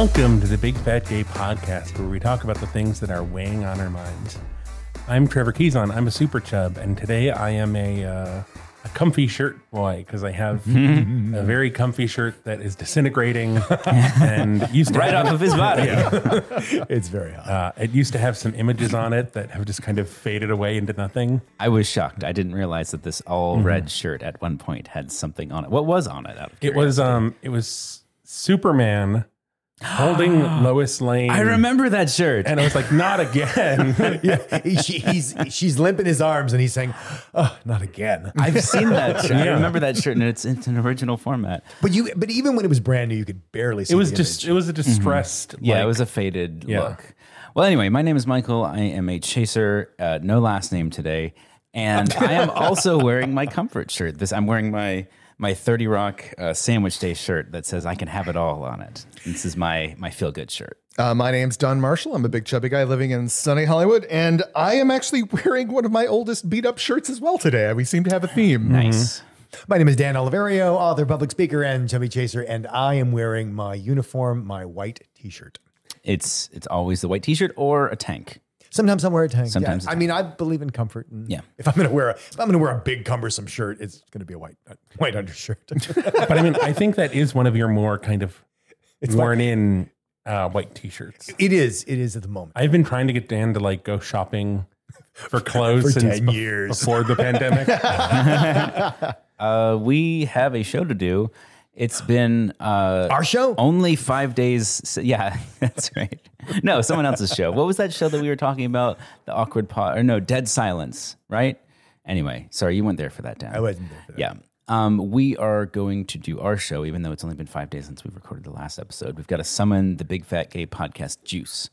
Welcome to the Big Fat Gay Podcast, where we talk about the things that are weighing on our minds. I'm Trevor Keyson. I'm a super chub, and today I am a uh, a comfy shirt boy because I have a very comfy shirt that is disintegrating and used to right have, off of his body. It's very hot. uh, it used to have some images on it that have just kind of faded away into nothing. I was shocked. I didn't realize that this all red shirt at one point had something on it. What was on it? Out of It was um it was Superman holding Lois Lane. I remember that shirt. and I was like, not again. yeah, he, she, he's she's limping his arms, and he's saying, "Oh, not again." I've seen that shirt. I remember that shirt, and it's it's an original format. But you, but even when it was brand new, you could barely see. it was the just image. it was a distressed. Yeah, like- it was a faded Yeah. look. Well, anyway, my name is Michael. I am a chaser. Uh, no last name today, and I am also wearing my comfort shirt. This I'm wearing my my 30 Rock uh, Sandwich Day shirt that says "I can have it all" on it. This is my my feel good shirt. Uh, my name's Don Marshall. I'm a big chubby guy living in sunny Hollywood, and I am actually wearing one of my oldest beat up shirts as well today. We seem to have a theme. Nice. My name is Dan Oliverio, author, public speaker, and chubby chaser, and I am wearing my uniform, my white T-shirt. It's it's always the white T-shirt or a tank. Sometimes I'll wear a tank. Sometimes yeah. a I mean, I believe in comfort. And Yeah. If I'm gonna wear a, if I'm gonna wear a big cumbersome shirt, it's gonna be a white, a white undershirt. but I mean, I think that is one of your more kind of it's worn in uh, white t-shirts. it is. It is at the moment. I've been trying to get Dan to like go shopping for clothes For since 10 bef- years. before the pandemic. Uh, we have a show to do. It's been uh, Our show. only five days. s- Yeah, that's right. No, someone else's show. What was that show that we were talking about? The awkward pause, or no, dead silence, right? Anyway, sorry, you weren't there for that, Dan. I wasn't there for that. Yeah. Um, we are going to do our show, even though it's only been five days since we recorded the last episode. We've got to summon the Big Fat Gay Podcast juice.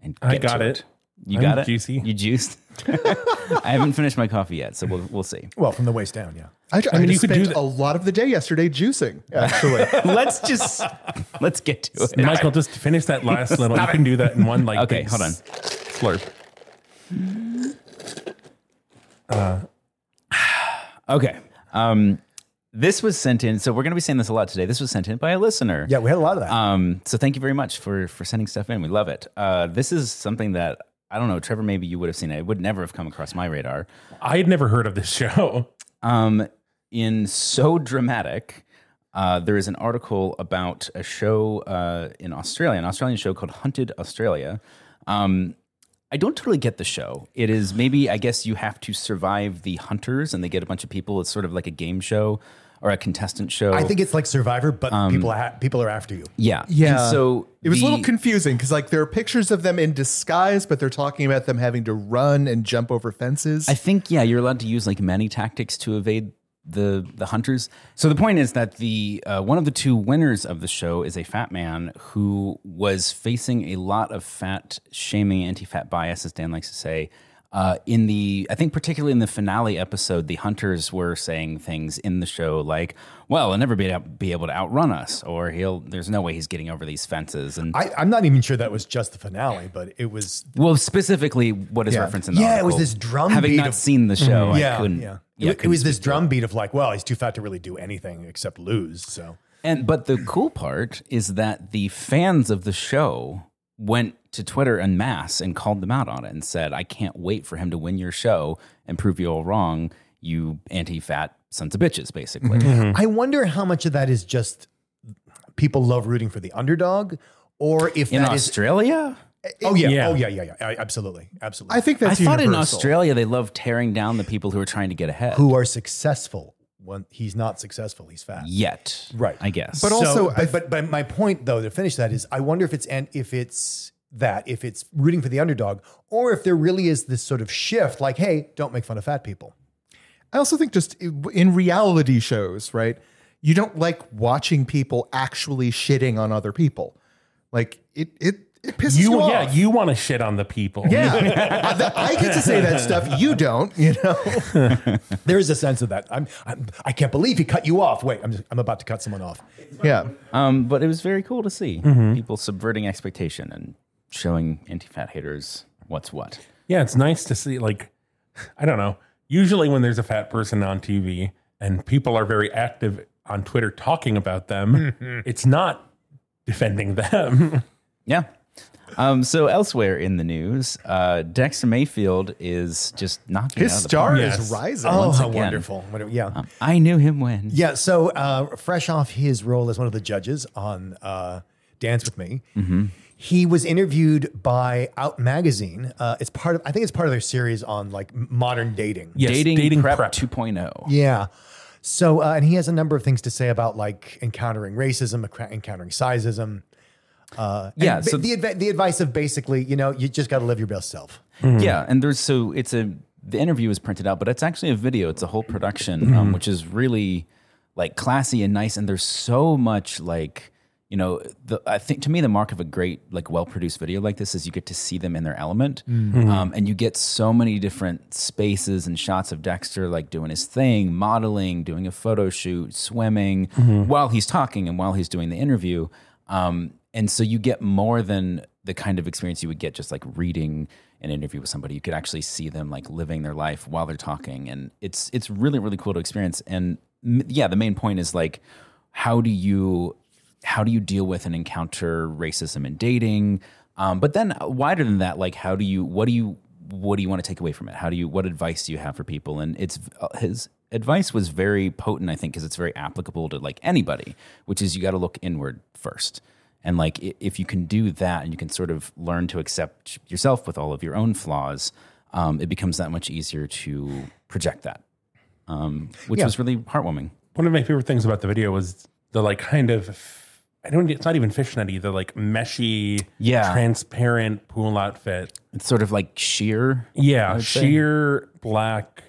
And I got to it. You I'm got it. juicy. You juiced. I haven't finished my coffee yet, so we'll we'll see. Well, from the waist down, yeah. I, I, mean, you just could do spent a lot of the day yesterday juicing, actually. let's just let's get to it. Michael, just finish that last little. You can do that in one like. Okay, hold on. s- Slurp. Okay. Um, this was sent in. So we're going to be saying this a lot today. This was sent in by a listener. Yeah, we had a lot of that. Um, so thank you very much for for sending stuff in. We love it. Uh, this is something that I don't know, Trevor. Maybe you would have seen it. It would never have come across my radar. I had never heard of this show. Um, in so dramatic, uh, there is an article about a show uh, in Australia, an Australian show called Hunted Australia. Um, I don't totally get the show. It is maybe I guess you have to survive the hunters, and they get a bunch of people. It's sort of like a game show or a contestant show. I think it's like Survivor, but people ha- people are after you. yeah, Yeah. And so it was the- a little confusing because, like, there are pictures of them in disguise, but they're talking about them having to run and jump over fences. I think yeah, you're allowed to use like many tactics to evade the the hunters. So the point is that the uh, one of the two winners of the show is a fat man who was facing a lot of fat shaming, anti-fat bias, as Dan likes to say. Uh, in the, I think particularly in the finale episode, the hunters were saying things in the show like, "Well, he'll never be able, be able to outrun us," or "He'll, there's no way he's getting over these fences." And I, I'm not even sure that was just the finale, but it was. well, specifically, what is Yeah. referenced in the Yeah, it was this drum Having beat not of- seen the show, I yeah, couldn't. yeah. yeah, it, it couldn't was this speak drum beat of like, well, he's too fat to really do anything except lose. So And but the cool part is that the fans of the show went to Twitter en masse and called them out on it and said, "I can't wait for him to win your show and prove you all wrong, you anti-fat sons of bitches." Basically, mm-hmm. Mm-hmm. I wonder how much of that is just people love rooting for the underdog, or if in that is. Australia, oh yeah, Yeah. oh yeah, yeah, yeah, absolutely, absolutely. I think that's I thought in. Australia they love tearing down the people who are trying to get ahead. who are successful when he's not successful, he's fat. Yet, Right. I guess. But also, So, I- but, but but my point though to finish that is, I wonder if it's and if it's that if it's rooting for the underdog, or if there really is this sort of shift, like, hey, don't make fun of fat people. I also think just in reality shows, right? You don't like watching people actually shitting on other people. Like it, it, it pisses you, You, off. yeah, you want to shit on the people. Yeah, I, I get to say that stuff. You don't, you know. There is a sense of that. I'm, I'm I can't believe he cut you off. Wait, I'm just, I'm about to cut someone off. Yeah, um, but it was very cool to see Mm-hmm. people subverting expectation and showing anti-fat haters what's what. Yeah, it's nice to see. Like, I don't know. Usually, when there's a fat person on TV and people are very active on Twitter talking about them, Mm-hmm. it's not defending them. Yeah. Um, so elsewhere in the news, uh, Dexter Mayfield is just knocking His out of the star park. Yes. is rising. Oh, Once how again. wonderful. What- Yeah. Um, I knew him when. Yeah, so uh, fresh off his role as one of the judges on uh, Dance with Me, he was interviewed by Out Magazine. Uh, it's part of, I think it's part of their series on like m- modern dating. Yes, dating, prep, prep. 2.0. Yeah. So, uh, and he has a number of things to say about like encountering racism, encou- encountering sizeism. Uh, Yeah, so- the the advice of basically, you know, you just got to live your best self. Yeah, and there's so it's a the interview is printed out, but it's actually a video. It's a whole production, um, which is really like classy and nice. And there's so much like you know, the, I think to me the mark of a great like well produced video like this is you get to see them in their element, um, and you get so many different spaces and shots of Dexter like doing his thing, modeling, doing a photo shoot, swimming while he's talking and while he's doing the interview. Um, and so you get more than the kind of experience you would get just like reading an interview with somebody. You could actually see them like living their life while they're talking, and it's it's really really cool to experience. And yeah, the main point is like, how do you how do you deal with and encounter racism in dating? Um, but then wider than that, like how do you what do you what do you want to take away from it? How do you what advice do you have for people? And it's uh, his advice was very potent, I think, because it's very applicable to like anybody, which is you got to look inward first. And like if you can do that and you can sort of learn to accept yourself with all of your own flaws, um, it becomes that much easier to project that, um, which Yeah. was really heartwarming. One of my favorite things about the video was the like kind of I don't it's not even fishnetty, the like meshy, Yeah. transparent pool outfit. It's sort of like sheer. Yeah, would say. sheer black,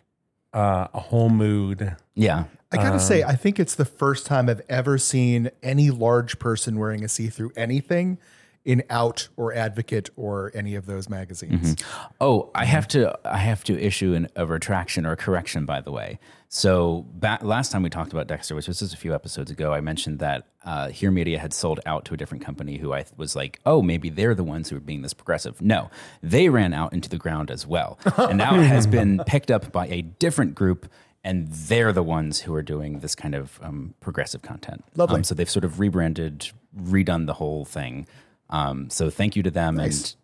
uh, a whole mood. Yeah. I gotta say, I think it's the first time I've ever seen any large person wearing a see-through anything in Out or Advocate or any of those magazines. Oh, I have to I have to issue an, a retraction or a correction. By the way, so back, last time we talked about Dexter, which was just a few episodes ago, I mentioned that uh, Here Media had sold out to a different company who I was like, oh, maybe they're the ones who are being this progressive. No, they ran out into the ground as well, and now it has been picked up by a different group. And they're the ones who are doing this kind of um, progressive content. Lovely. Um, so they've sort of rebranded, redone the whole thing. Um, so thank you to them. And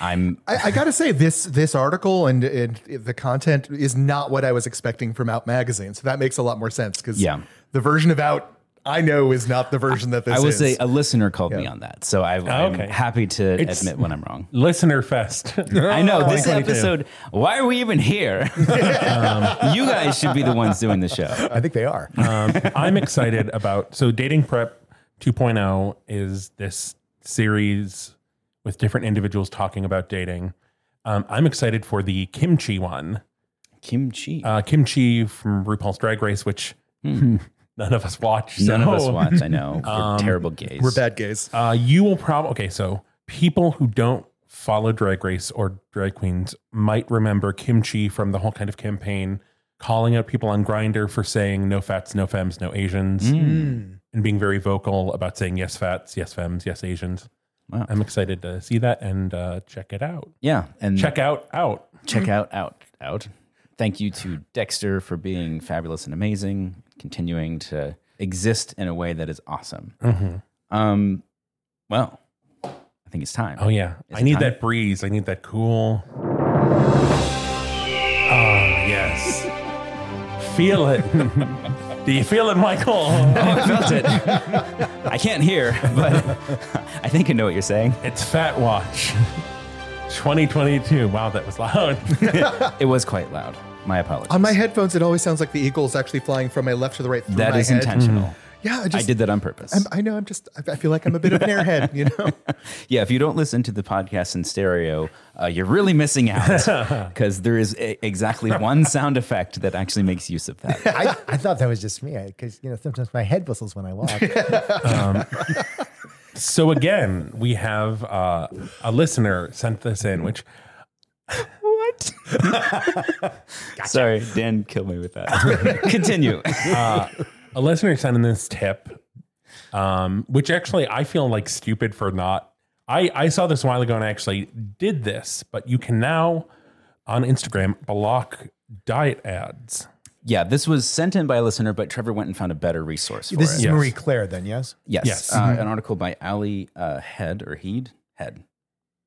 I'm I, I gotta say, this this article and, and the content is not what I was expecting from Out magazine. So that makes a lot more sense because Yeah. the version of Out I know is not the version that this I would is. say a listener called me on that, so I, I'm okay. happy to It's- admit when I'm wrong. Listener fest. I know this episode. Why are we even here? um, you guys should be the ones doing the show. I think they are. um, I'm excited about so dating prep 2.0 is this series with different individuals talking about dating. Um, I'm excited for the Kim Chi one. Kim Chi. Uh, Kim Chi from RuPaul's Drag Race, which none of us watch. Hmm. None of us watch. I know we're terrible gays. We're bad gays. Uh, you will probably okay. So people who don't follow Drag Race or drag queens might remember Kim Chi from the whole kind of campaign, calling out people on Grindr for saying no fats, no femmes, no Asians, Hmm. And being very vocal about saying yes fats, yes femmes, yes Asians. Wow. I'm excited to see that and uh, check it out. Yeah, and Check out out. check out out out. Thank you to Dexter for being fabulous and amazing, continuing to exist in a way that is awesome. Um, well, I think it's time. Oh yeah, Is I need time? that breeze. I need that cool. Oh yes, feel it. Do you feel it, Michael? Oh, I felt it. I can't hear, but I think I know what you're saying. It's Fat Watch 2022. Wow, that was loud. It was quite loud. My apologies. On my headphones, it always sounds like the eagle is actually flying from my left to the right. Through that my is head. intentional. Mm. Yeah, I, just, I did that on purpose. I'm, I know. I'm just. I I feel like I'm a bit of an airhead. You know. yeah, if you don't listen to the podcast in stereo, uh, you're really missing out because there is a, exactly one sound effect that actually makes use of that. I, I thought that was just me because you know sometimes my head whistles when I walk. so again, we have uh, a listener sent this in, which What? Sorry, Dan killed me with that. Continue. A listener sent in this tip, um, which actually I feel like stupid for not. I, I saw this a while ago and I actually did this, but you can now on Instagram block diet ads. yeah, this was sent in by a listener, but Trevor went and found a better resource for This it. is Yes. Marie Claire, then, yes? Yes. Yes. Uh, An article by Ali uh, Head or Heed? Head.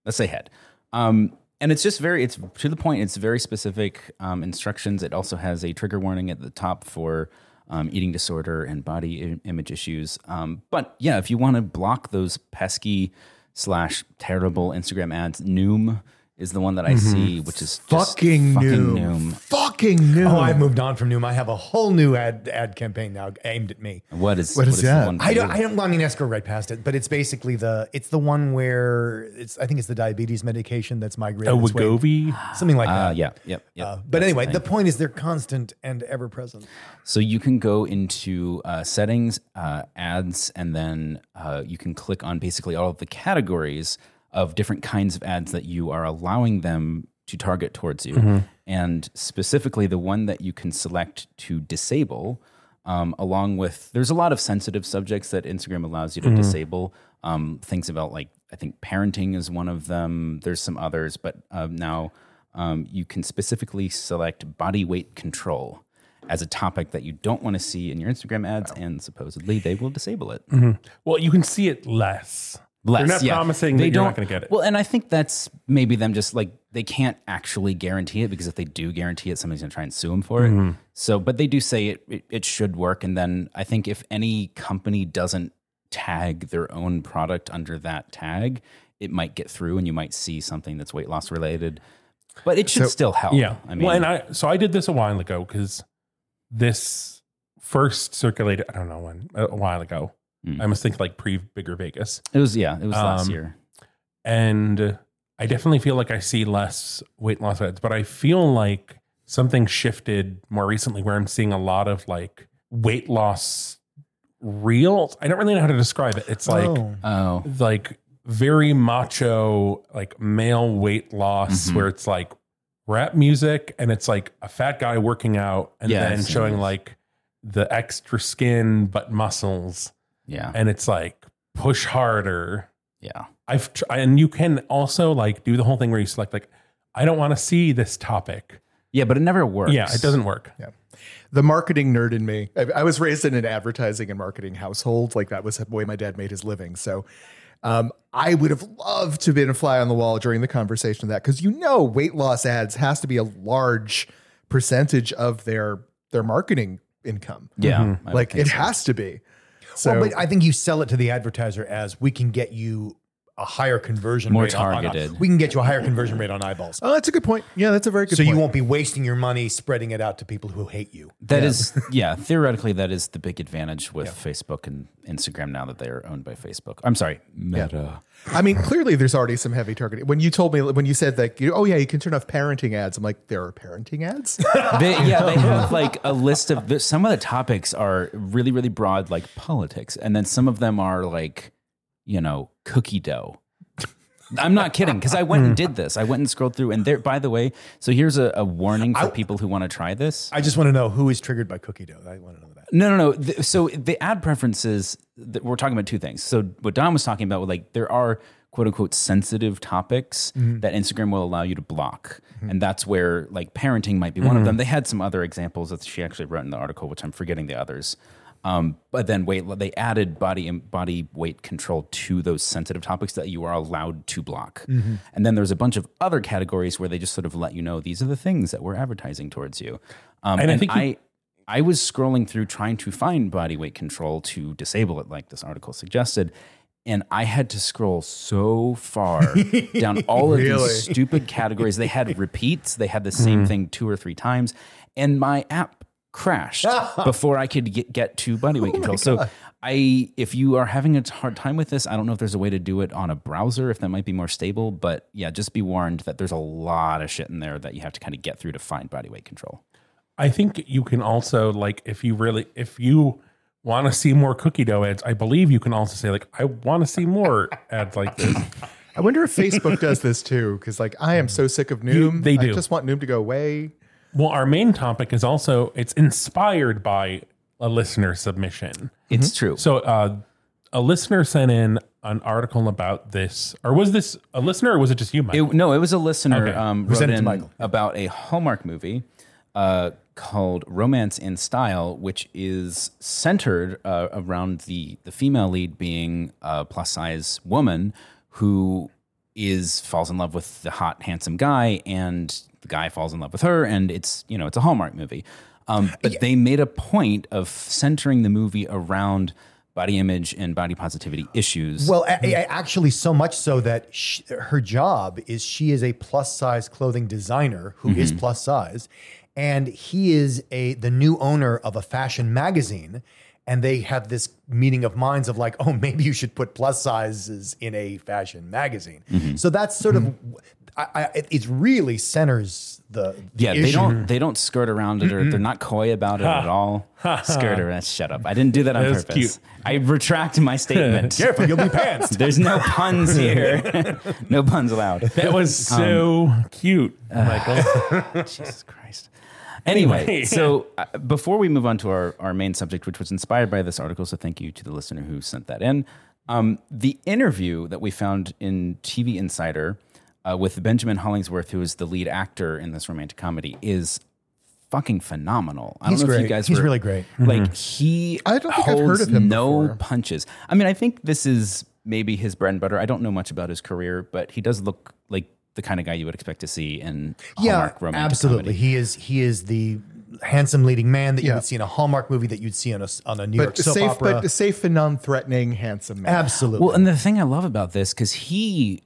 Let's say Head. Um, and it's just very, it's to the point. It's very specific um, instructions. It also has a trigger warning at the top for um, eating disorder and body image issues. Um, but yeah, if you want to block those pesky slash terrible Instagram ads, Noom is the one that I see, which is just Fucking, fucking Noom. Fucking Noom. Oh, I've moved on from Noom. I have a whole new ad ad campaign now aimed at me. What is, What is the that? one I don't. I don't. I mean, let's go right past it. But it's basically the. It's the one where it's. I think it's the diabetes medication that's migrated. A its way- Wegovy. something like Uh, that. yeah, yeah. yep. Uh, but That's anyway, thing. the point is they're constant and ever present. So you can go into uh, settings, uh, ads, and then uh, you can click on basically all of the categories of different kinds of ads that you are allowing them to target towards you. And specifically, the one that you can select to disable, um, along with, there's a lot of sensitive subjects that Instagram allows you to disable. Um, things about like, I think parenting is one of them. There's some others, but uh, now um, you can specifically select body weight control as a topic that you don't want to see in your Instagram ads, and supposedly they will disable it. Well, you can see it less. Less, They're not yeah. promising that you're not going to get it. Well, and I think that's maybe them just like they can't actually guarantee it because if they do guarantee it, somebody's going to try and sue them for Mm-hmm. it. So, but they do say it, it it should work. And then I think if any company doesn't tag their own product under that tag, it might get through, and you might see something that's weight loss related. But it should still help. Yeah. I mean, well, and I so I did this a while ago because this first circulated. I don't know when a while ago. Mm. I must think like pre Bigger Vegas, it was yeah, it was last Um, year. and I definitely feel like I see less weight loss ads, but I feel like something shifted more recently where I'm seeing a lot of like weight loss reels. I don't really know how to describe it. It's like oh. Oh, like very macho, like male weight loss, Mhm. where it's like rap music and it's like a fat guy working out and Yeah, then showing those. like the extra skin but muscles, yeah, and it's like push harder. yeah. I've tr- and you can also like do the whole thing where you select like I don't want to see this topic. Yeah, but it never works. Yeah, it doesn't work. Yeah. The marketing nerd in me. I, I was raised in an advertising and marketing household. Like that was the way my dad made his living. So um, I would have loved to have been a fly on the wall during the conversation of that because you know weight loss ads has to be a large percentage of their their marketing income. Yeah, I would like it so. has to be. So well, but I think you sell it to the advertiser as we can get you a higher conversion More rate. on- on- targeted. we can get you a higher conversion rate on eyeballs. oh, that's a good point. Yeah, that's a very good point. so point. you won't be wasting your money spreading it out to people who hate you. That is, yeah. Theoretically, that is the big advantage with Facebook and Instagram now that they are owned by Facebook. I'm sorry, Meta. I mean, clearly there's already some heavy targeting. When you told me, when you said that, you, oh yeah, you can turn off parenting ads. I'm like, there are parenting ads. They, yeah, they have like a list of the, some of the topics are really, really broad, like politics, and then some of them are like, you know, cookie dough. I'm not kidding because I went and did this. I went and scrolled through, and there. By the way, so here's a, a warning for people who want to try this. I just want to know who is triggered by cookie dough. I want to know that. No, no, no. The- So the ad preferences, th- we're talking about two things. So what Don was talking about, like there are quote unquote sensitive topics mm-hmm. that Instagram will allow you to block. Mm-hmm. And that's where like parenting might be one of mm-hmm. them. They had some other examples that she actually wrote in the article, which I'm forgetting the others. Um, but then wait, they added body body weight control to those sensitive topics that you are allowed to block. And then there's a bunch of other categories where they just sort of let you know these are the things that we're advertising towards you. Um, And and I think you- I I was scrolling through trying to find body weight control to disable it, like this article suggested. And I had to scroll so far down all of Really? these stupid categories. They had repeats, they had the same thing two or three times. And my app crashed before I could get, get to body weight oh control. So I if you are having a hard time with this, I don't know if there's a way to do it on a browser if that might be more stable, but yeah, just be warned that there's a lot of shit in there that you have to kind of get through to find body weight control. I think you can also like if you really if you want to see more cookie dough ads, I believe you can also say like I want to see more ads like this. I wonder if Facebook does this too, because like I am so sick of Noom. they do. I just want Noom to go away. Well, our main topic is also it's inspired by a listener submission. It's true. So uh, a listener sent in an article about this, or was this a listener, or was it just you, Mike? It, no, it was a listener Okay. um, wrote sent in about a Hallmark movie uh, called Romance in Style, which is centered uh, around the the female lead being a plus size woman who is falls in love with the hot handsome guy, and the guy falls in love with her, and it's you know it's a Hallmark movie. Um, but they made a point of centering the movie around body image and body positivity issues. Well, a- a- actually, so much so that sh her job is she is a plus size clothing designer who is mm-hmm. plus size, and he is a the new owner of a fashion magazine. And they have this meeting of minds of like, oh, maybe you should put plus sizes in a fashion magazine. Mm-hmm. So that's sort of, mm-hmm. I, I, it, it really centers the, the Yeah, they don't they don't skirt around it or they're not coy about it at all. skirt around. Shut up. I didn't do that on That purpose. cute. I retract my statement. Careful, you'll be pantsed. There's no puns here. no puns allowed. That was so cute, Michael. Jesus Christ. Anyway, so uh, before we move on to our, our main subject, which was inspired by this article, so thank you to the listener who sent that in. Um, the interview that we found in TV Insider uh, with Benjamin Hollingsworth, who is the lead actor in this romantic comedy, is fucking phenomenal. I He's don't know if you great. guys He's were- really great. Like he I don't think I've heard holds of him no before. punches. I mean, I think this is maybe his bread and butter. I don't know much about his career, but he does look like the kind of guy you would expect to see in yeah, Hallmark romantic absolutely. comedy. He is he is the handsome leading man that you would see in a Hallmark movie that you'd see on a on a New York But soap safe, opera. but safe and non-threatening, handsome man. absolutely. Well, and the thing I love about this because he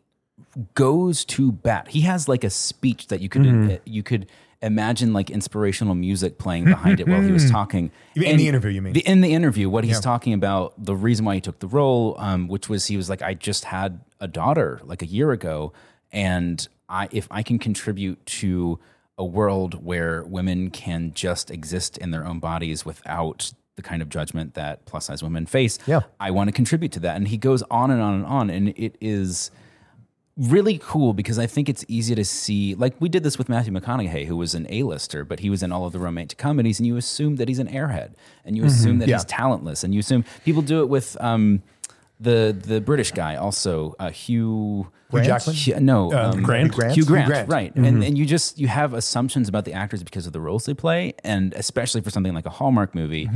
goes to bat. He has like a speech that you could Mm-hmm. uh, you could imagine like inspirational music playing behind it while he was talking. In And the interview, you mean? The, in the interview, what he's talking about, the reason why he took the role, um, which was he was like, I just had a daughter like a year ago, and I if I can contribute to a world where women can just exist in their own bodies without the kind of judgment that plus size women face. Yeah. I want to contribute to that. And he goes on and on and on. And it is really cool because I think it's easy to see, like we did this with Matthew McConaughey, who was an A-lister, but he was in all of the romantic comedies, and you assume that he's an airhead, and you assume that he's talentless, and you assume people do it with um, the the British guy also, uh, Hugh. Hugh Jackman? Hugh- no, um, Grant? Grant? Hugh Hugh Grant, Grant. right? And and you just you have assumptions about the actors because of the roles they play, and especially for something like a Hallmark movie,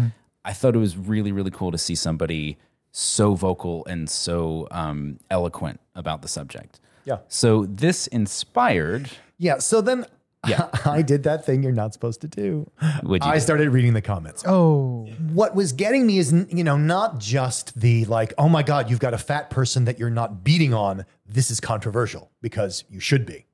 I thought it was really really cool to see somebody so vocal and so um, eloquent about the subject. Yeah. So this inspired. yeah. So then Yeah. I did that thing you're not supposed to do. Would you? I started reading the comments. oh, What was getting me is, you know, not just the like, oh my God, you've got a fat person that you're not beating on. This is controversial because you should be.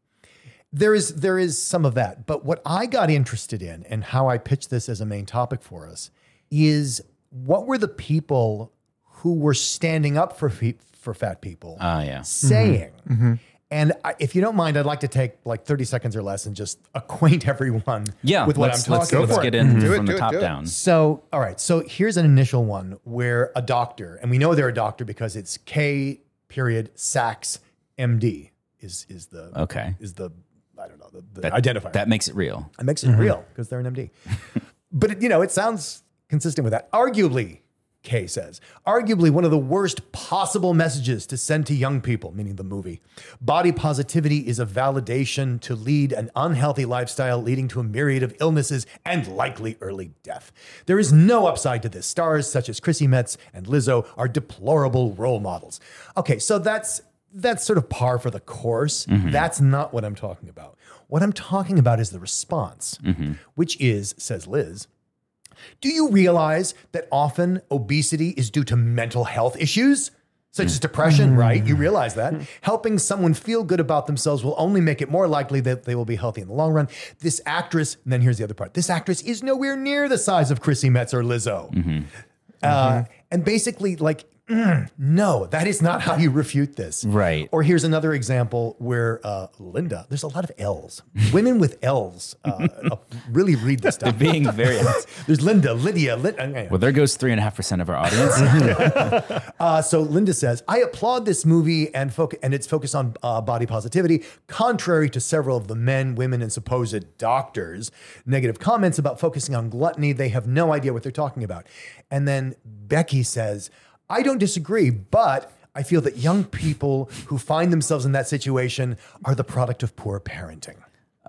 There is there is some of that, but what I got interested in and how I pitched this as a main topic for us is what were the people who were standing up for fe- for fat people Ah, yeah. Mm-hmm. saying. Mm-hmm. And I, if you don't mind, I'd like to take like 30 seconds or less and just acquaint everyone Yeah. with what I'm talking let's, about. let's get in mm-hmm. Do it, from do the it, top do it. down. So, all right. So here's an initial one where a doctor, and we know they're a doctor because it's K period Sachs MD is is the Okay. is the I don't know the, the That, identifier. That makes it real. It makes it real because they're an MD. but it, you know, it sounds consistent with that. Arguably, Kay says, arguably one of the worst possible messages to send to young people, meaning the movie. Body positivity is a validation to lead an unhealthy lifestyle, leading to a myriad of illnesses and likely early death. There is no upside to this. Stars such as Chrissy Metz and Lizzo are deplorable role models. Okay, so that's that's sort of par for the course. Mm-hmm. That's not what I'm talking about. What I'm talking about is the response, mm-hmm. which is, says Liz, do you realize that often obesity is due to mental health issues? Such as depression, mm. right? You realize that. Helping someone feel good about themselves will only make it more likely that they will be healthy in the long run. This actress, and then here's the other part this actress is nowhere near the size of Chrissy Metz or Lizzo. Mm-hmm. Uh, mm-hmm. and basically, like, mm, no, that is not how you refute this. Right. Or here's another example where uh, Linda, there's a lot of L's. Women with L's uh, uh, really read this stuff. Being very There's Linda, Lydia. Uh, well, there goes three and a half percent of our audience. uh, so Linda says, I applaud this movie and foc- and its focus on uh, body positivity, contrary to several of the men, women, and supposed doctors' negative comments about focusing on gluttony. They have no idea what they're talking about. And then Becky says, I don't disagree, but I feel that young people who find themselves in that situation are the product of poor parenting.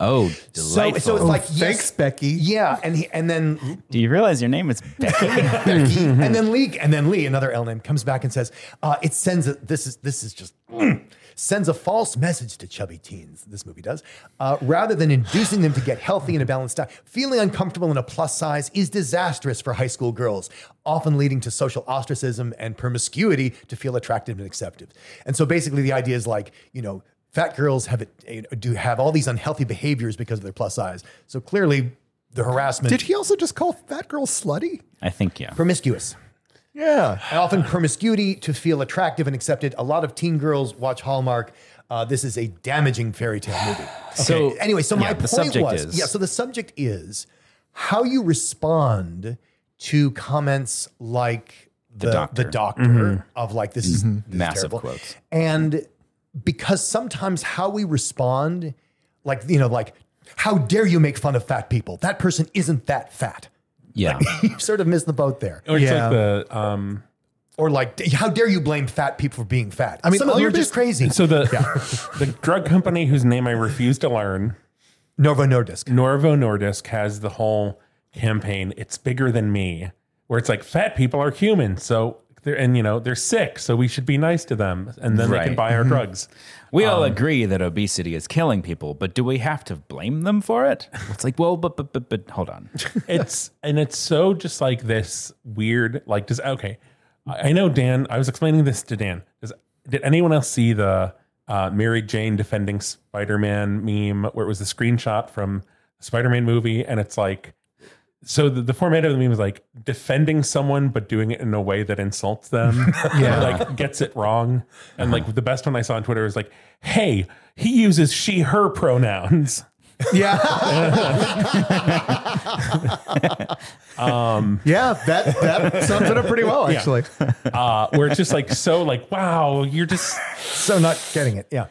Oh, So, delightful. so it's like yes, Thanks, Becky. Yeah, and he, and then Do you realize your name is Becky? Becky, and then Lee, and then Lee, another L name, comes back and says, uh, "It sends a, this is this is just mm, sends a false message to chubby teens. This movie does, uh, rather than inducing them to get healthy and a balanced diet. Feeling uncomfortable in a plus size is disastrous for high school girls, often leading to social ostracism and promiscuity to feel attractive and accepted. And so, basically, the idea is like you know." Fat girls have it, you know, do have all these unhealthy behaviors because of their plus size. So clearly, the harassment Did he also just call fat girl slutty? I think yeah. promiscuous. Yeah. And often promiscuity to feel attractive and accepted. A lot of teen girls watch Hallmark. Uh, this is a damaging fairy tale movie. So, anyway, so my yeah, the point was, is- yeah. So the subject is how you respond to comments like the, doctor. the doctor of like this is, is Massive terrible. quotes. and because sometimes how we respond, like you know, like how dare you make fun of fat people? That person isn't that fat. Yeah. you sort of missed the boat there. Or it's Yeah. like the um Or like, how dare you blame fat people for being fat? I mean, mean, some of you're just just- crazy. so the the drug company whose name I refuse to learn, Novo Nordisk. Novo Nordisk has the whole campaign. It's bigger than me, where it's like fat people are human, so they're and you know they're sick, so we should be nice to them, and then they can buy our drugs. We all agree that obesity is killing people, but do we have to blame them for it? It's like, well, but but but but hold on. it's and it's so just like this weird like does okay i I know dan i was explaining this to dan does did anyone else see the uh, mary jane defending spider-man meme where it was a screenshot from the spider-man movie and it's like so the, the format of the meme is like defending someone but doing it in a way that insults them yeah. like gets it wrong. And like uh-huh. the best one i saw on twitter was like hey he uses she her pronouns Yeah. yeah, that that sums it up pretty well, actually. uh, where it's just like so like wow you're just So not getting it. Yeah.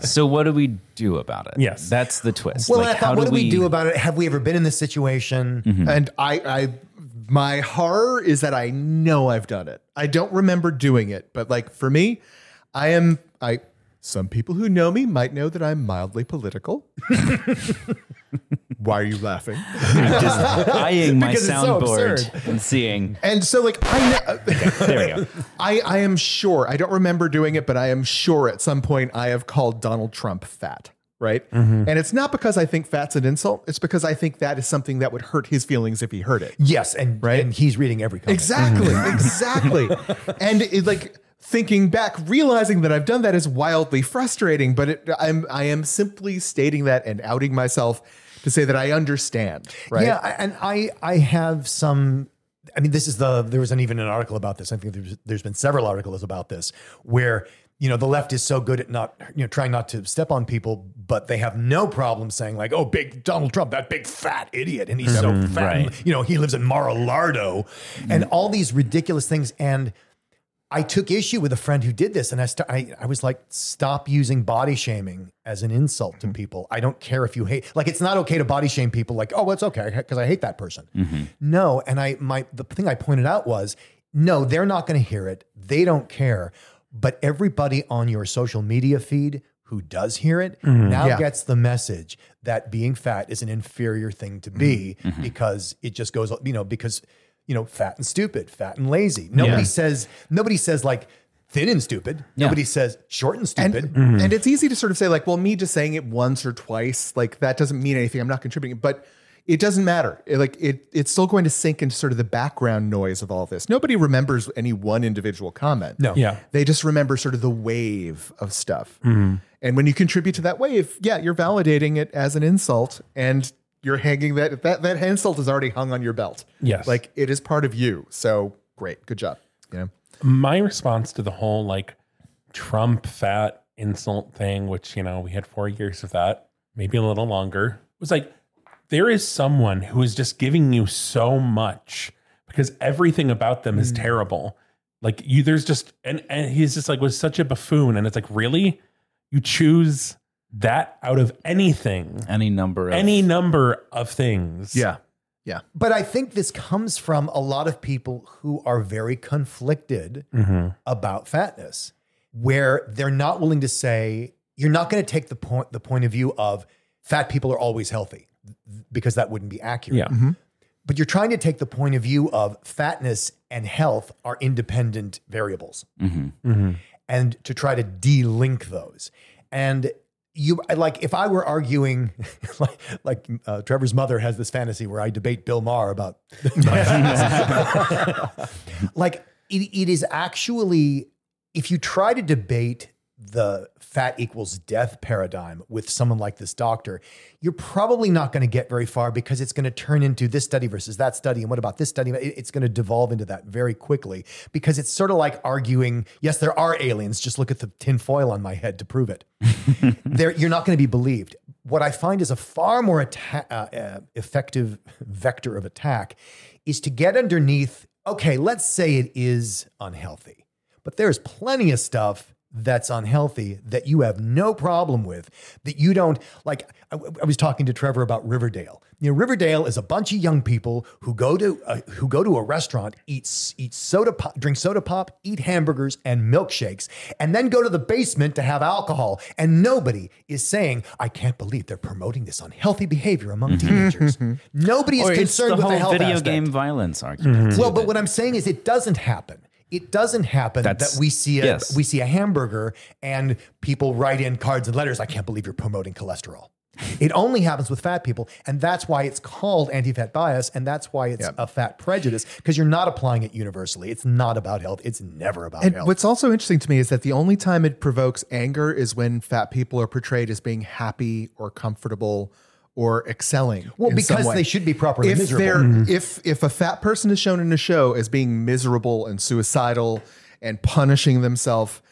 So what do we do about it? Yes. that's the twist. Well, like, I thought, how what do we do about it? Have we ever been in this situation? And I, I, my horror is that I know I've done it. I don't remember doing it, but like for me, I am. I. Some people who know me might know that I'm mildly political. Why are you laughing? just eyeing my Because it's so soundboard absurd. and seeing? And so, like, I know. Uh, there we go. I, I am sure, I don't remember doing it, but I am sure at some point I have called Donald Trump fat, right? Mm-hmm. And it's not because I think fat's an insult. It's because I think that is something that would hurt his feelings if he heard it. Yes, and Right? and he's reading every comment. Exactly, mm-hmm. exactly. And it, like thinking back, realizing that I've done that is wildly frustrating, but it, I'm, I am simply stating that and outing myself to say that I understand, right? Yeah, and I I have some. I mean, this is the there wasn't even an article about this. I think there's, there's been several articles about this where you know the left is so good at not you know trying not to step on people, but they have no problem saying like, oh, big Donald Trump, that big fat idiot, and he's so mm-hmm. fat, and, you know, he lives in Mar-a-Lardo, and mm-hmm. all these ridiculous things and. I took issue with a friend who did this, and I, st- I I was like, stop using body shaming as an insult to mm-hmm. people. I don't care if you hate. Like, it's not okay to body shame people. Like, oh, it's okay because I hate that person. Mm-hmm. No, and I my the thing I pointed out was, no, they're not going to hear it. They don't care. But everybody on your social media feed who does hear it mm-hmm. now Yeah. gets the message that being fat is an inferior thing to be because it just goes, you know, because you know, fat and stupid, fat and lazy. Nobody Yeah. says nobody says like thin and stupid. Nobody says short and And, stupid. Mm-hmm. Mm-hmm. and it's easy to sort of say, like, well, me just saying it once or twice, like that doesn't mean anything. I'm not contributing. But it doesn't matter. It, like it, it's still going to sink into sort of the background noise of all this. Nobody remembers any one individual comment. No. Yeah. They just remember sort of the wave of stuff. Mm-hmm. And when you contribute to that wave, yeah, you're validating it as an insult and you're hanging that that that insult is already hung on your belt. Yes. Like it is part of you. So great. Good job. You know? my response to the whole like Trump fat insult thing, which you know we had four years of that, maybe a little longer, was like there is someone who is just giving you so much because everything about them is hmm. terrible. Like you, there's just and and he's just like was such a buffoon, and it's like really, you choose that out of anything, Any number of any number of things. Yeah. Yeah. But I think this comes from a lot of people who are very conflicted mm-hmm. about fatness, where they're not willing to say, you're not going to take the point the point of view of fat people are always healthy because that wouldn't be accurate. Yeah. Mm-hmm. But you're trying to take the point of view of fatness and health are independent variables mm-hmm. and to try to de-link those. And you like if I were arguing like like uh, Trevor's mother has this fantasy where I debate Bill Maher about like it, it is actually if you try to debate the fat equals death paradigm with someone like this doctor, you're probably not going to get very far because it's going to turn into this study versus that study. And what about this study? It's going to devolve into that very quickly because it's sort of like arguing, yes, there are aliens. Just look at the tin foil on my head to prove it. there, you're not going to be believed. What I find is a far more atta- uh, uh, effective vector of attack is to get underneath, okay, let's say it is unhealthy, but there's plenty of stuff that's unhealthy that you have no problem with that you don't like I, I was talking to Trevor about Riverdale. You know Riverdale is a bunch of young people who go to uh, who go to a restaurant, eat eat soda pop, drink soda pop, eat hamburgers and milkshakes and then go to the basement to have alcohol and nobody is saying I can't believe they're promoting this unhealthy behavior among teenagers. Nobody is Or concerned the with the health video aspect. game violence argument. too, Well, but what I'm saying is it doesn't happen. It doesn't happen That's- that we see a yes. we see a hamburger and people write in cards and letters. I can't believe you're promoting cholesterol. It only happens with fat people, and that's why it's called anti-fat bias, and that's why it's Yeah. a fat prejudice because you're not applying it universally. It's not about health. It's never about And health. what's also interesting to me is that the only time it provokes anger is when fat people are portrayed as being happy or comfortable or excelling. Well, in some because way. they should be properly if miserable. they're mm-hmm. if if a fat person is shown in a show as being miserable and suicidal and punishing themselves,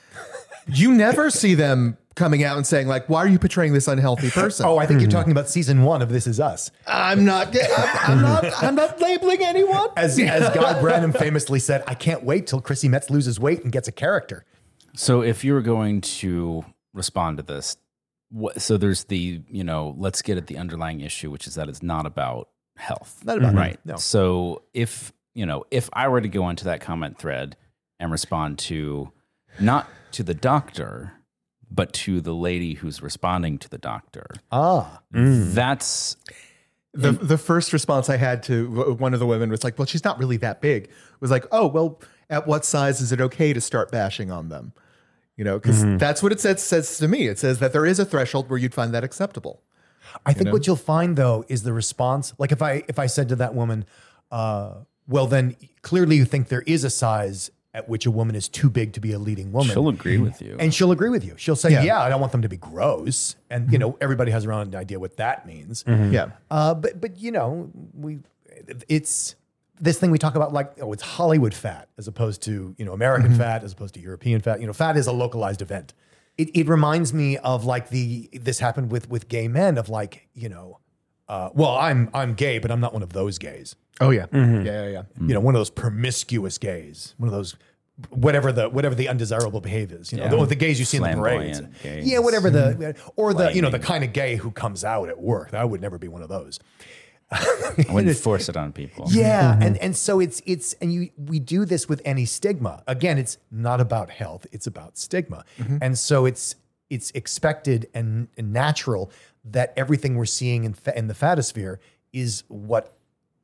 you never see them coming out and saying like, "Why are you portraying this unhealthy person?" Oh, I think you're mm-hmm. talking about season one of This Is Us. I'm not. I'm, I'm not. I'm not labeling anyone. As, as Guy Branum famously said, I can't wait till Chrissy Metz loses weight and gets a character. So if you were going to respond to this, what, so there's the, you know, let's get at the underlying issue, which is that it's not about health. Not about right. No. So if, you know, if I were to go into that comment thread and respond to not to the doctor, but to the lady who's responding to the doctor, Ah. that's The the first response I had to one of the women was like, "Well, she's not really that big." Was like, "Oh, well, at what size is it okay to start bashing on them?" You know, because that's what it says says to me. It says that there is a threshold where you'd find that acceptable. I think what you'll find though is the response. Like if I if I said to that woman, uh, "Well, then clearly you think there is a size at which a woman is too big to be a leading woman," she'll agree with you. and she'll agree with you. She'll say, Yeah. "Yeah, I don't want them to be gross," and you know everybody has their own idea what that means. Yeah, Uh, but but you know we it's this thing we talk about like oh it's Hollywood fat as opposed to you know American mm-hmm. fat as opposed to European fat. You know, fat is a localized event. It, it reminds me of like the this happened with with gay men of like you know, uh, well I'm I'm gay but I'm not one of those gays. Oh yeah, mm-hmm. yeah, yeah, yeah. You know, one of those promiscuous gays, one of those whatever the whatever the undesirable behaviors. You know, Yeah. the, the gays you see in the parades. Gays. Yeah, whatever the mm-hmm. or the you know the kind of gay who comes out at work. I would never be one of those. I wouldn't force it on people. Yeah, mm-hmm. and and so it's it's and you we do this with any stigma. Again, it's not about health; it's about stigma, mm-hmm. and so it's it's expected and, and natural that everything we're seeing in fa- in the fatosphere is what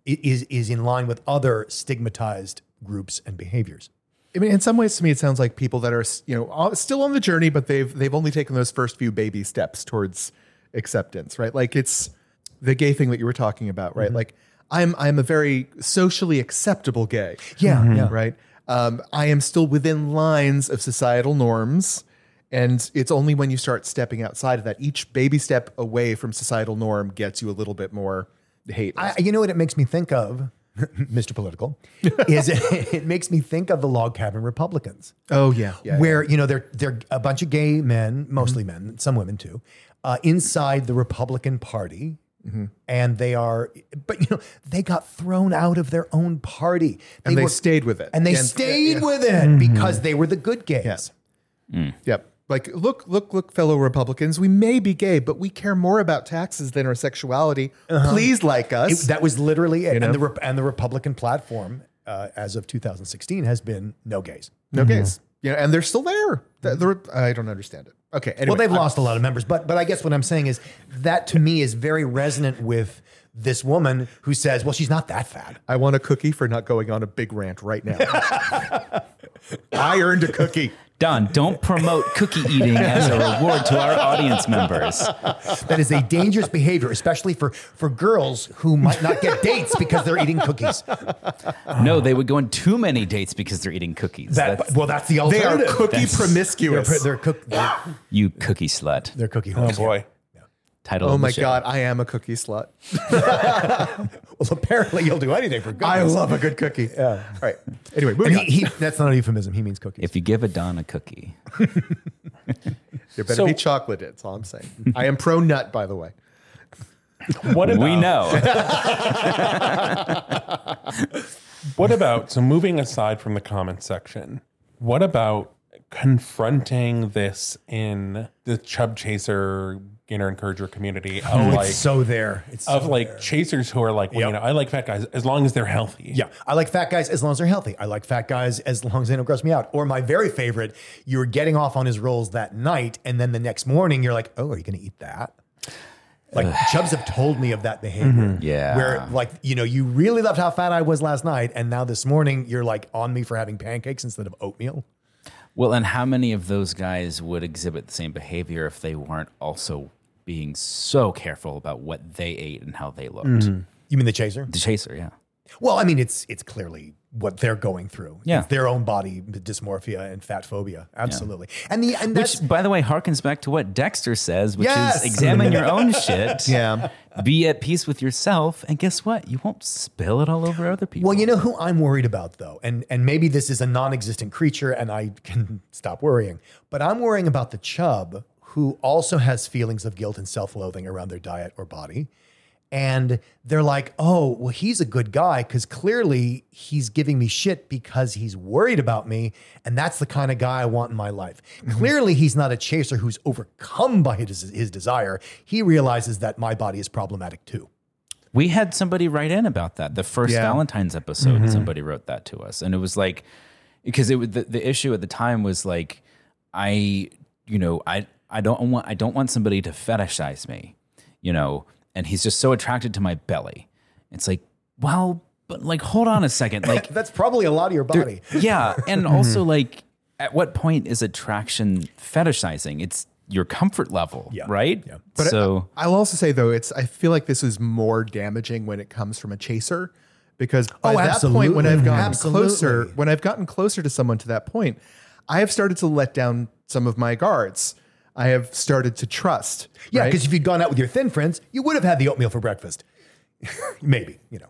is is is in line with other stigmatized groups and behaviors. I mean, in some ways, to me, it sounds like people that are you know still on the journey, but they've they've only taken those first few baby steps towards acceptance, right? Like it's the gay thing that you were talking about, right? Like I'm I'm a very socially acceptable gay, Yeah, yeah. right. Um, I am still within lines of societal norms, and it's only when you start stepping outside of that, each baby step away from societal norm gets you a little bit more hate. I, you know what it makes me think of, Mr. Political, is it, it makes me think of the log cabin Republicans. oh yeah, yeah, where you know they're they're a bunch of gay men, mostly men, some women too, uh, inside the Republican Party, Mm-hmm. and they are, but you know they got thrown out of their own party, and they were- stayed with it, and they And- stayed yeah, yeah. with it mm-hmm. because they were the good gays. Mm. Yep. Like, look, look, look, fellow Republicans, we may be gay, but we care more about taxes than our sexuality. Uh-huh. Please like us. It- that was literally it, know? and the and the Republican platform, uh, as of 2016, has been no gays. no mm-hmm. gays. You know, and they're still there. They're, they're- I don't understand it. Okay. Anyway, well, they've I- lost a lot of members, but but I guess what I'm saying is that to me is very resonant with this woman who says, "Well, she's not that fat." I want a cookie for not going on a big rant right now. I earned a cookie. Don, don't promote cookie eating as a reward to our audience members. That is a dangerous behavior, especially for for girls who might not get dates because they're eating cookies. No, they would go on too many dates because they're eating cookies. That That's- well, that's the They are alternative. cookie That's- They're, promiscuous. they're, cook, they're, you cookie slut. they're cookie Oh whores. boy. Title oh of the my show. God, I am a cookie slut. Well, apparently you'll do anything for cookies. I love a good cookie. Yeah. All right. Anyway, moving he, on. he, that's not a euphemism. He means cookies. If you give a Don a cookie, There better So- be chocolate. That's all I'm saying. I am pro nut, by the way. What about, we know. What about so moving aside from the comment section? What about confronting this in the chub chaser gainer encourager community of oh, like it's so there. It's of so like there. chasers who are like, well, you know, I like fat guys as long as they're healthy. Yeah, I like fat guys as long as they're healthy. I like fat guys as long as they don't gross me out. Or my very favorite, you're getting off on his rolls that night, and then the next morning you're like, oh, are you going to eat that? Like Chubs have told me of that behavior. Mm-hmm. Yeah. Where like, you know, you really loved how fat I was last night, and now this morning you're like on me for having pancakes instead of oatmeal. Well, and how many of those guys would exhibit the same behavior if they weren't also being so careful about what they ate and how they looked? Mm-hmm. You mean the chaser? The chaser, yeah. Well, I mean, it's it's clearly what they're going through. Yeah. It's their own body dysmorphia and fat phobia. Absolutely. And the and Which, by the way, harkens back to what Dexter says, which Yes. is examine your own shit. Yeah. Be at peace with yourself, and guess what? You won't spill it all over other people. Well, you know who I'm worried about though, and and maybe this is a non-existent creature, and I can stop worrying. But I'm worrying about the chub who also has feelings of guilt and self-loathing around their diet or body, and they're like, oh, well, he's a good guy because clearly he's giving me shit because he's worried about me, and that's the kind of guy I want in my life. Mm-hmm. Clearly, he's not a chaser who's overcome by his his desire. He realizes that my body is problematic too. We had somebody write in about that. The first Yeah. Valentine's episode, mm-hmm. somebody wrote that to us, and it was like because it was the, the issue at the time was like I, you know, I I don't want I don't want somebody to fetishize me, you know, and he's just so attracted to my belly. It's like, well, but like, hold on a second, like, That's probably a lot of your body. yeah, and mm-hmm. also like, at what point is attraction fetishizing? It's your comfort level, Yeah. right? Yeah. But so. I, will also say though, it's I feel like this is more damaging when it comes from a chaser because oh, by Oh, that point, when I've gotten Absolutely. closer, when I've gotten closer to someone to that point, I have started to let down some of my guards. I have started to trust. Yeah, right? because if you'd gone out with your thin friends, you would have had the oatmeal for breakfast. Maybe, you know.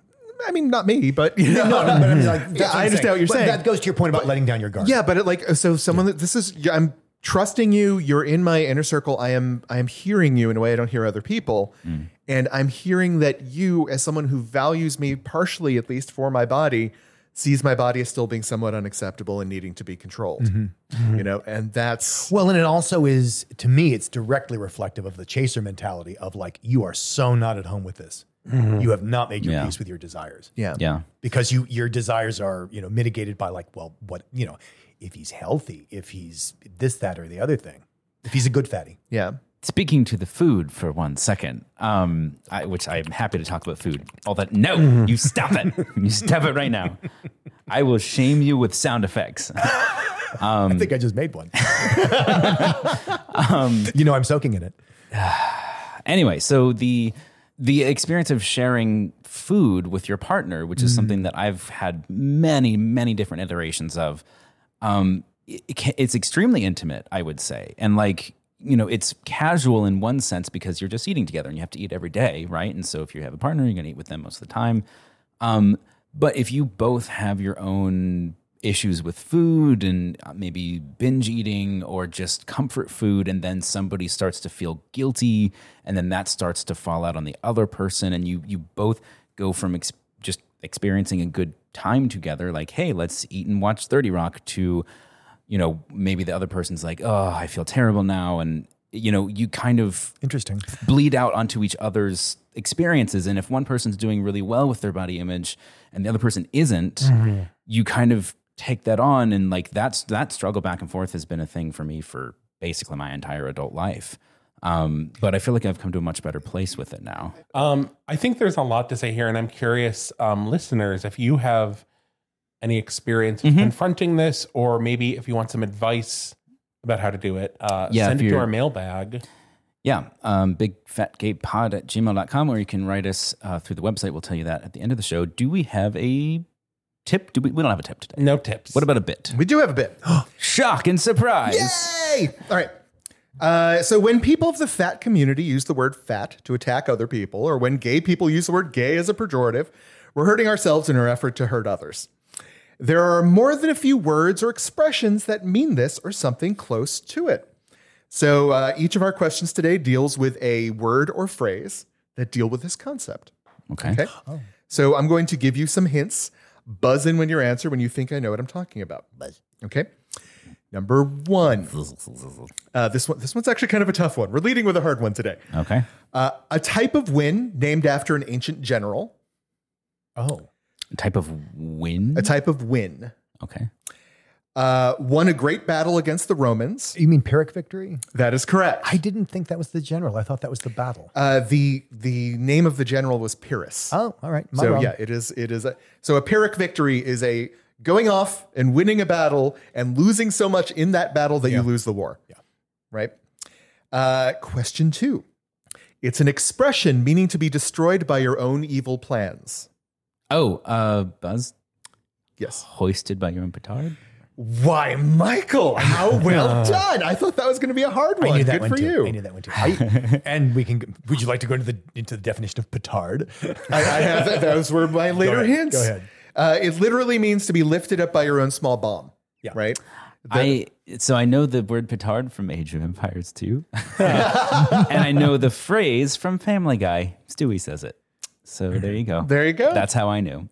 I mean, not me, but you know, No, no, but I mean, like, Yeah, I understand saying. what you're But saying. That goes to your point about letting down your guard. Yeah, but it, like so someone that this is I'm trusting you, you're in my inner circle. I am I am hearing you in a way I don't hear other people. Mm. And I'm hearing that you as someone who values me partially at least for my body sees my body as still being somewhat unacceptable and needing to be controlled. Mm-hmm. Mm-hmm. You know, and that's Well, and it also is, to me, it's directly reflective of the chaser mentality of like, you are so not at home with this. Mm-hmm. You have not made your Yeah. peace with your desires. yeah. Yeah. Because you your desires are, you know, mitigated by like, well, what, you know, if he's healthy, if he's this, that, or the other thing, if he's a good fatty. Yeah. Speaking to the food for one second, um, I, which I'm happy to talk about food. All that, no, you stop it. You stop it right now. I will shame you with sound effects. I think I just made one. you know, I'm soaking in it. anyway, so the the experience of sharing food with your partner, which is something that I've had many, many different iterations of, um, it it's extremely intimate, I would say, and like you know, it's casual in one sense because you're just eating together and you have to eat every day, right? And so if you have a partner, you're going to eat with them most of the time. Um, but if you both have your own issues with food and uh, maybe binge eating or just comfort food, and then somebody starts to feel guilty, and then that starts to fall out on the other person, and you you both go from ex- just experiencing a good time together, like hey, let's eat and watch Thirty Rock, to you know maybe the other person's like oh I feel terrible now, and you know you kind of Interesting. bleed out onto each other's experiences. And if one person's doing really well with their body image and the other person isn't, you kind of take that on and like that's that struggle back and forth has been a thing for me for basically my entire adult life. Um, but I feel like I've come to a much better place with it now. Um, I think there's a lot to say here, and I'm curious, um, listeners, if you have any experience with confronting this, or maybe if you want some advice about how to do it, uh, Yeah, send it to our mailbag. Yeah, um, bigfatgaypod at gmail.com, or you can write us uh, through the website. We'll tell you that at the end of the show. Do we have a tip? Do we? We don't have a tip today. No tips. What about a bit? We do have a bit. Shock and surprise. Yay! All right. Uh, so when people of the fat community use the word fat to attack other people, or when gay people use the word gay as a pejorative, we're hurting ourselves in our effort to hurt others. There are more than a few words or expressions that mean this or something close to it. So uh, each of our questions today deals with a word or phrase that deal with this concept. Okay. Okay. So I'm going to give you some hints. Buzz in when you answer when you think I know what I'm talking about. Buzz. Okay. Number one. Uh, this one. This one's actually kind of a tough one. We're leading with a hard one today. Okay. Uh, a type of win named after an ancient general. Oh, A type of win. A type of win. Okay. Uh, won a great battle against the Romans. you mean Pyrrhic victory? That is correct. I didn't think that was the general. I thought that was the battle. Uh, the the name of the general was Pyrrhus. oh, all right. My so wrong. yeah, it is. It is. A, so a Pyrrhic victory is a going off and winning a battle and losing so much in that battle that you lose the war. Yeah. Right. Uh, question two. It's an expression meaning to be destroyed by your own evil plans. Oh, uh, Buzz Yes. hoisted by your own petard. Why, Michael? How well done! I thought that was going to be a hard I one. knew that Good one for too. you. I knew that one too. I- and we can. Would you like to go into the into the definition of petard? I, I have those were my later ahead. hints. Go ahead. Uh, it literally means to be lifted up by your own small bomb. Yeah. Right. I so I know the word petard from Age of Empires 2. and I know the phrase from Family Guy. Stewie says it. So there you go. There you go. That's how I knew.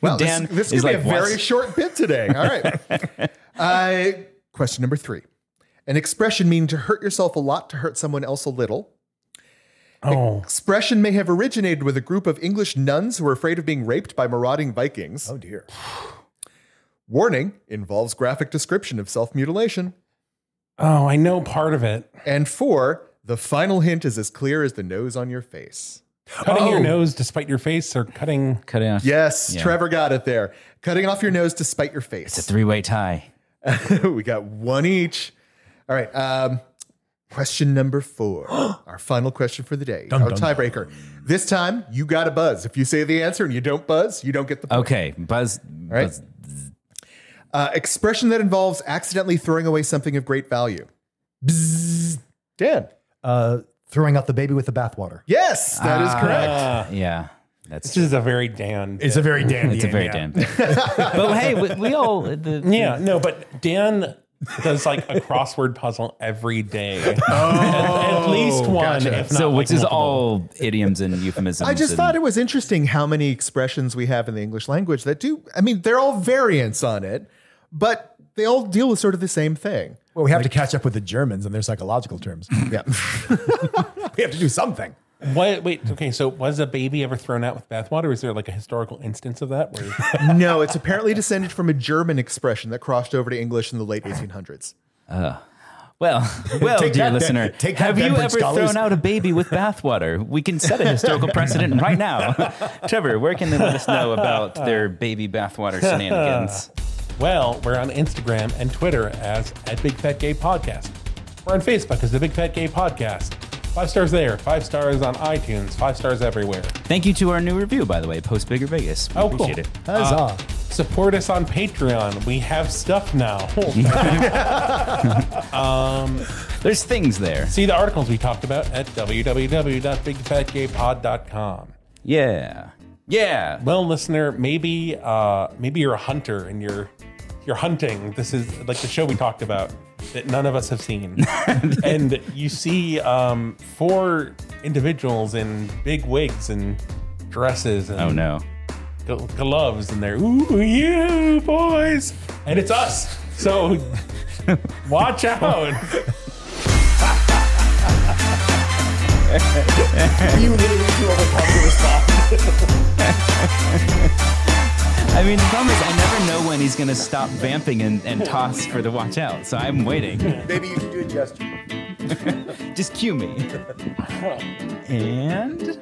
Well, Dan this, this is is going to like, a very "What?" short bit today. All right. uh, question number three. An expression meaning to hurt yourself a lot to hurt someone else a little. Oh, Expression may have originated with a group of English nuns who were afraid of being raped by marauding Vikings. Oh dear. Warning involves graphic description of self mutilation. oh, I know part of it. And four, the final hint is as clear as the nose on your face. Cutting your Oh. nose despite your face, or cutting. Cutting off. Yes, Yeah. Trevor got it there. Cutting off your nose to spite your face. It's a three way tie. we got one each. All right. Um, question number four. Our final question for the day. Dum, Our dum, tiebreaker. This time, you got a buzz. If you say the answer and you don't buzz, you don't get the point. Okay. Buzz. right. Buzz. Uh, expression that involves accidentally throwing away something of great value. Bzzz. Dan. Uh, throwing out the baby with the bathwater. Yes, that is correct. Ah, Yeah. That's this is a very Dan. It's a very Dan. it's a very damn. but hey, we, we all the, Yeah, no, but Dan does like a crossword puzzle every day. at, at least one. gotcha. If not So like which is multiple. all idioms and euphemisms. I just and- thought it was interesting how many expressions we have in the English language that do, I mean, they're all variants on it, but they all deal with sort of the same thing. Well, we have to catch up with the Germans and their psychological terms. Yeah. we have to do something. What? Wait. Okay. So was a baby ever thrown out with bathwater? Is there like a historical instance of that? Where no, it's apparently descended from a German expression that crossed over to English in the late 1800s. Uh, well, well, Take dear that, listener, Take that, have you ever scholars. thrown out a baby with bathwater? We can set a historical precedent right now. Trevor, where can they let us know about their baby bathwater shenanigans? Well, we're on Instagram and Twitter as at Big Fat Gay Podcast. We're on Facebook as the Big Fat Gay Podcast. Five stars there. Five stars on iTunes. Five stars everywhere. Thank you to our new review, by the way, Post Bigger Vegas. We Oh, cool. it. Huzzah. Support us on Patreon. We have stuff now. Um, There's things there. See the articles we talked about at www.bigfatgaypod.com. Yeah. Yeah. Well, listener, maybe uh, maybe you're a hunter and you're you're hunting. This is like the show we talked about that none of us have seen, and you see um, four individuals in big wigs and dresses and Oh no. gl- gloves, and they're ooh you boys, and it's us. So watch out. you literally threw over popular spot. I mean, the problem is I never know when he's gonna stop vamping and, and toss for the watch out, so I'm waiting. Maybe you can do a gesture. Just cue me. and.